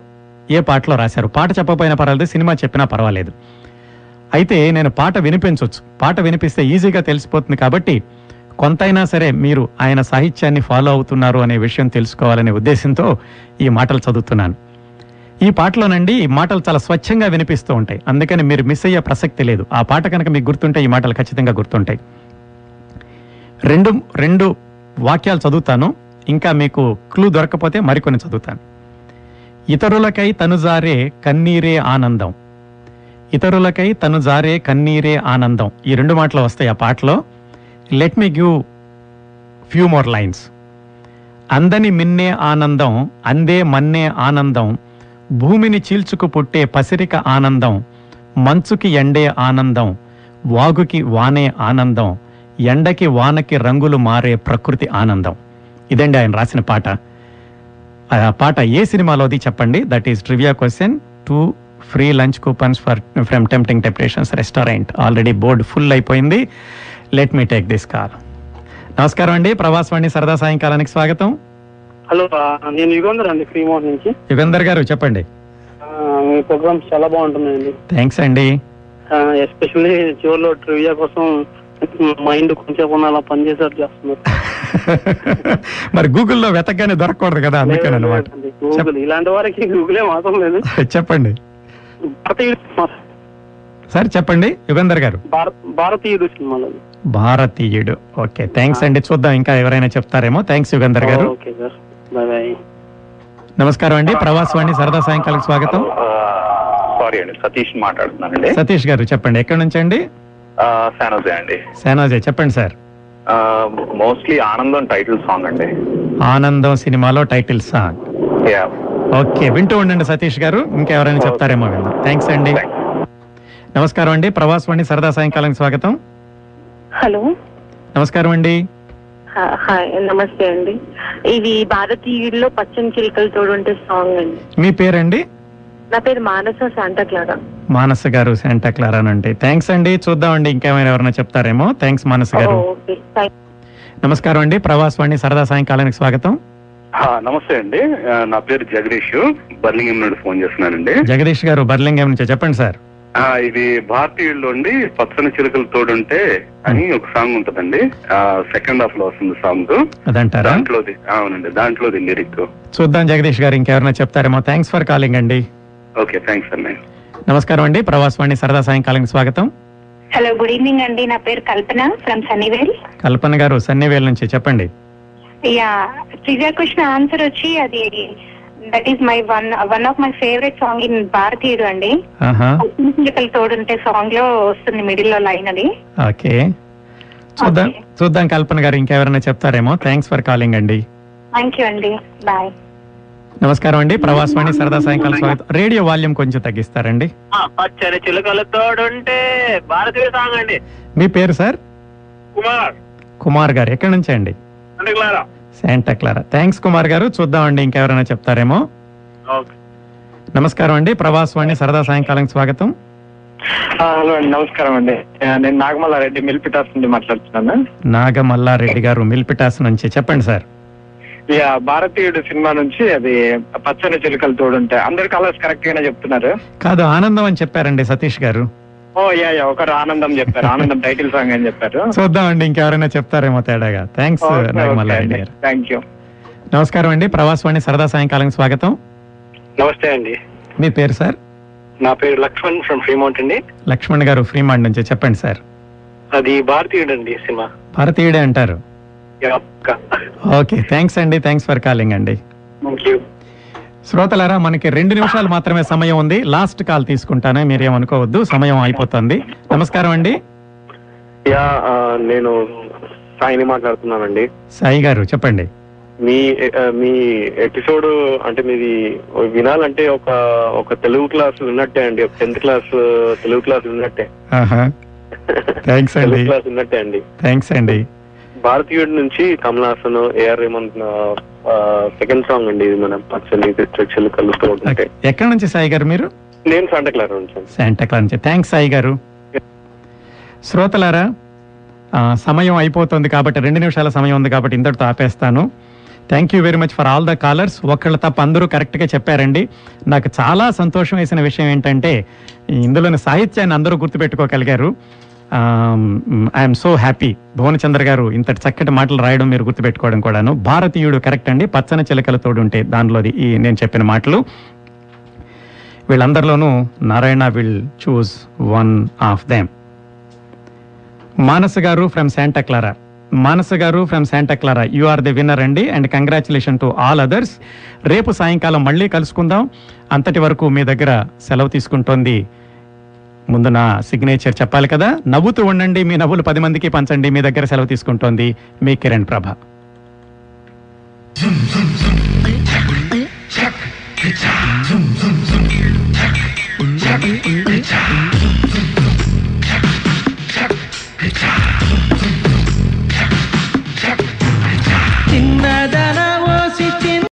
ఏ పాటలో రాశారు? పాట చెప్పకపోయినా పర్వాలేదు సినిమా చెప్పినా పర్వాలేదు. అయితే నేను పాట వినిపించవచ్చు పాట వినిపిస్తే ఈజీగా తెలిసిపోతుంది కాబట్టి కొంతైనా సరే మీరు ఆయన సాహిత్యాన్ని ఫాలో అవుతున్నారు అనే విషయం తెలుసుకోవాలనే ఉద్దేశంతో ఈ మాటలు చదువుతున్నాను. ఈ పాటలోనండి ఈ మాటలు చాలా స్వచ్ఛంగా వినిపిస్తూ ఉంటాయి. అందుకని మీరు మిస్ అయ్యే ప్రసక్తి లేదు. ఆ పాట కనుక మీకు గుర్తుంటే ఈ మాటలు ఖచ్చితంగా గుర్తుంటాయి. రెండు రెండు వాక్యాలు చదువుతాను. ఇంకా మీకు క్లూ దొరకపోతే మరికొన్ని చదువుతాను. ఇతరులకై తనుజారే కన్నీరే ఆనందం. ఇతరులకై తను జారే కన్నీరే ఆనందం. ఈ రెండు మాటలు వస్తాయి ఆ పాటలో. Let me give few more lines అందని మిన్నే ఆనందం అందే మన్నే ఆనందం. భూమిని చీల్చుకు పుట్టే పసిరిక ఆనందం. మంచుకి ఎండే ఆనందం. వాగుకి వానే ఆనందం. ఎండకి వానకి రంగులు మారే ప్రకృతి ఆనందం. ఇదండి ఆయన రాసిన పాట. ఆ పాట ఏ సినిమాలోది చెప్పండి? That is trivia question two free lunch coupons for from tempting temptations restaurant already board full అయిపోయింది. Let me take this call నమస్కారం అండి. ప్రవాసవాణి సరదా సాయంకాలానికి స్వాగతం. హలో నేను యుగంధర్ అండి ఫ్రీమౌంట్ నుంచి. యుగంధర్ గారు చెప్పండి. మీ ప్రోగ్రామ్స్ చాలా బాగుంటున్నాయండి. థ్యాంక్స్ అండి. ఎస్పెషల్లీ చివరిలో ట్రివియా కోసం మైండ్ కొంచెం అలా పనిచేసేట్టు చేస్తున్నారు. మరి గూగుల్లో వెతకగానే దొరకకూడదు కదా అందుకని అనమాట గూగుల్ ఇలాంటి వారికి గూగుల్ ఏం అవసరం లేదు. చెప్పండి. సార్ చెప్పండి యుగంధర్ గారు. భారత్ భారతీయుడు సినిమాలో. భారతీయుడు. ఓకే థ్యాంక్స్ అండి. చూద్దాం ఇంకా ఎవరైనా చెప్తారేమో. థ్యాంక్స్ యుగంధర్ గారు. నమస్కారం అండి. ప్రవాసవాణి సరదా సాయంకాలకు స్వాగతం. సారీ అండి సతీష్ మాట్లాడుతున్నానండి. సతీష్ గారు చెప్పండి. ఎక్కడి నుంచి అండి? శానోజే అండి. సేనాజే చెప్పండి sir. Mostly Anandam title song అండి. ఆనందం సినిమాలో టైటిల్ సాంగ్. యా ఓకే వింటూ ఉండండి సతీష్ గారు. ఇంకెవరైనా చెప్తారేమో విందాం. థ్యాంక్స్ అండి. నమస్కారం అండి. ప్రవాసవాణి సరదా సాయంకాలానికి స్వాగతం. హలో. నమస్కారం అండి. నమస్తే అండి. ఇది భారతీయుడిలో పచ్చని చిలుకలు తోడుంటే సాంగ్ అండి. మీ పేరండి? నా పేరు మానస శాంటా క్లారా. మానస గారు శాంటా క్లారా అండి థ్యాంక్స్ అండి. చూద్దామండి ఇంకేమైనా ఎవరైనా చెప్తారేమో. థ్యాంక్స్ మానస గారు. నమస్కారం అండి. ప్రవాసవాణి సరదా సాయంకాలానికి స్వాగతం. ఆ, నమస్తే అండి. నా పేరు జగదీష్. బర్లింగం నుండి ఫోన్ చేస్తున్నానండి. జగదీష్ గారు బర్లింగం నుంచి చెప్పండి సార్. ఆ, ఇది భారతీయుల్లో అండి పచ్చని చిలుకలు తోడుంటే అని ఒక సాంగ్ ఉంటదండి. సెకండ్ హాఫ్లో వస్తుంది సాంగ్. అదంటారా? దాంట్లోది అవునండి దాంట్లోది లిరిక్. చూద్దాం జగదీష్ గారు ఇంకెవరైనా చెప్తారేమో. థ్యాంక్స్ ఫర్ కాలింగ్ అండి. ఓకే థ్యాంక్స్ అండి నమస్కారం అండి. ప్రవాసవాణి సరదా సాయంకాలానికి స్వాగతం. హలో గుడ్ ఈవినింగ్ అండి. నా పేరు కల్పన ఫ్రమ్ సన్నీవేల్ కల్పన గారు సన్నివేల్ నుంచి చెప్పండి. యా ట్రివియా క్వశ్చన్ ఆన్సర్ వచ్చి అది that is my one one of my favourite song in Bharateeyudu అండి. ఆహా. చిలుకలు తోడుంటే సాంగ్లో వస్తుంది మిడిల్లో లైన్ అది. ఓకే. చూద్దాం చూద్దాం కల్పన గారు ఇంకెవరైనా చెప్తారేమో. థ్యాంక్స్ ఫర్ కాలింగ్ అండి. థ్యాంక్ యూ అండి. బాయ్ నమస్కారం అండి. ప్రవాసవాణి సరదా సాయంకాలం స్వాగతం. రేడియో వాల్యూమ్ కొంచెం తగ్గిస్తారండి. పచ్చని చిలుకలు తోడుంటే భారతీయ సాంగ్ అండి. మీ పేరు సార్? కుమార్. కుమార్ గారు. ఎక్కడి నుంచి అండి? Santa Clara. థ్యాంక్స్ కుమార్ గారు. చూద్దామండి ఇంకెవరైనా చెప్తారేమో. ఓకే. నమస్కారం అండి. ప్రవాసవాణి సరదా సాయంకాలం స్వాగతం. హలో అండి. నమస్కారం అండి. నేను నాగమల్ల రెడ్డి మిల్పిటాస్ నుండి మాట్లాడుతున్నాను. నాగమల్లారెడ్డి గారు మిల్పిటాస్ నుంచి. చెప్పండి సార్. భారతీయుడు సినిమా నుంచి అది పచ్చని చిలుకలు తోడుంటాయి. అందరు కలర్స్ కరెక్ట్ గానే చెప్తున్నారు. కాదు ఆనందం అని చెప్పారండి సతీష్ గారు. ఓ యా యా ఒకరు ఆనందం చెప్పారు. ఆనందం టైటిల్ సాంగ్ అని చెప్పారు. చూద్దామండి ఇంకెవరైనా చెప్తారేమో తేడాగా. థ్యాంక్స్ నాగమల్లారెడ్డి గారు. థ్యాంక్ యూ నమస్కారం అండి. ప్రవాసవాణి సరదా సాయంకాలం స్వాగతం. నమస్తే అండి. మీ పేరు సార్? నా పేరు లక్ష్మణ్ ఫ్రమ్ ఫ్రీమౌంట్ అండి. లక్ష్మణ్ గారు ఫ్రీమాండ్ నుంచి చెప్పండి సార్. అది భారతీయుడు అండి సినిమా. భారతీయుడే అంటారు. ఓకే థ్యాంక్స్ అండి థ్యాంక్స్ ఫర్ కాలింగ్ అండి. శ్రోతలారా మనకి రెండు నిమిషాలు మాత్రమే సమయం ఉంది. లాస్ట్ కాల్ తీసుకుంటానే మీరేమనుకోవద్దు సమయం అయిపోతుంది. నమస్కారం అండి. యా నేను సాయిని మాట్లాడుతున్నానండి. సాయి గారు చెప్పండి. మీ మీ ఎపిసోడ్ అంటే మీది వినాలంటే ఒక ఒక తెలుగు క్లాస్ విన్నట్టే అండి. ఒక tenth class Telugu class విన్నట్టే thanks అండి. క్లాస్ విన్నట్టే అండి. థ్యాంక్స్ అండి. భారతీయుడి నుంచి Kamal Haasan A R Rahman second song అండి ఇది మన పచ్చని చిలుకలు ఉంటే. ఎక్కడి నుంచి సాయి గారు మీరు? నేను శాంటా క్లారా నుంచి. శాంటా నుంచి. థ్యాంక్స్ సాయి గారు. శ్రోతలారా సమయం అయిపోతుంది కాబట్టి రెండు నిమిషాల సమయం ఉంది కాబట్టి ఇంతటితో ఆపేస్తాను. Thank you very much for all the callers ఒకళ్ళు తప్ప అందరూ కరెక్ట్గా చెప్పారండి. నాకు చాలా సంతోషం వేసిన విషయం ఏంటంటే ఇందులోని సాహిత్యాన్ని అందరూ గుర్తుపెట్టుకోగలిగారు. ఐఎమ్ సో హ్యాపీ భువనచంద్ర గారు ఇంతటి చక్కటి మాటలు రాయడం మీరు గుర్తుపెట్టుకోవడం కూడాను. భారతీయుడు కరెక్ట్ అండి. పచ్చని చిలకల తోడుంటే దానిలోది ఈ నేను చెప్పిన మాటలు. వీళ్ళందరిలోనూ Narayana will choose one of them Manasa గారు ఫ్రమ్ శాంటా క్లారా మానస గారు from Santa Clara you are the winner అండి. And congratulation to all others రేపు సాయంకాలం మళ్ళీ కలుసుకుందాం. అంతటి వరకు మీ దగ్గర సెలవు తీసుకుంటోంది ముందు నా సిగ్నేచర్ చెప్పాలి కదా నవ్వుతూ ఉండండి మీ నవ్వులు పది మందికి పంచండి మీ దగ్గర సెలవు తీసుకుంటోంది మీ కిరణ్ ప్రభ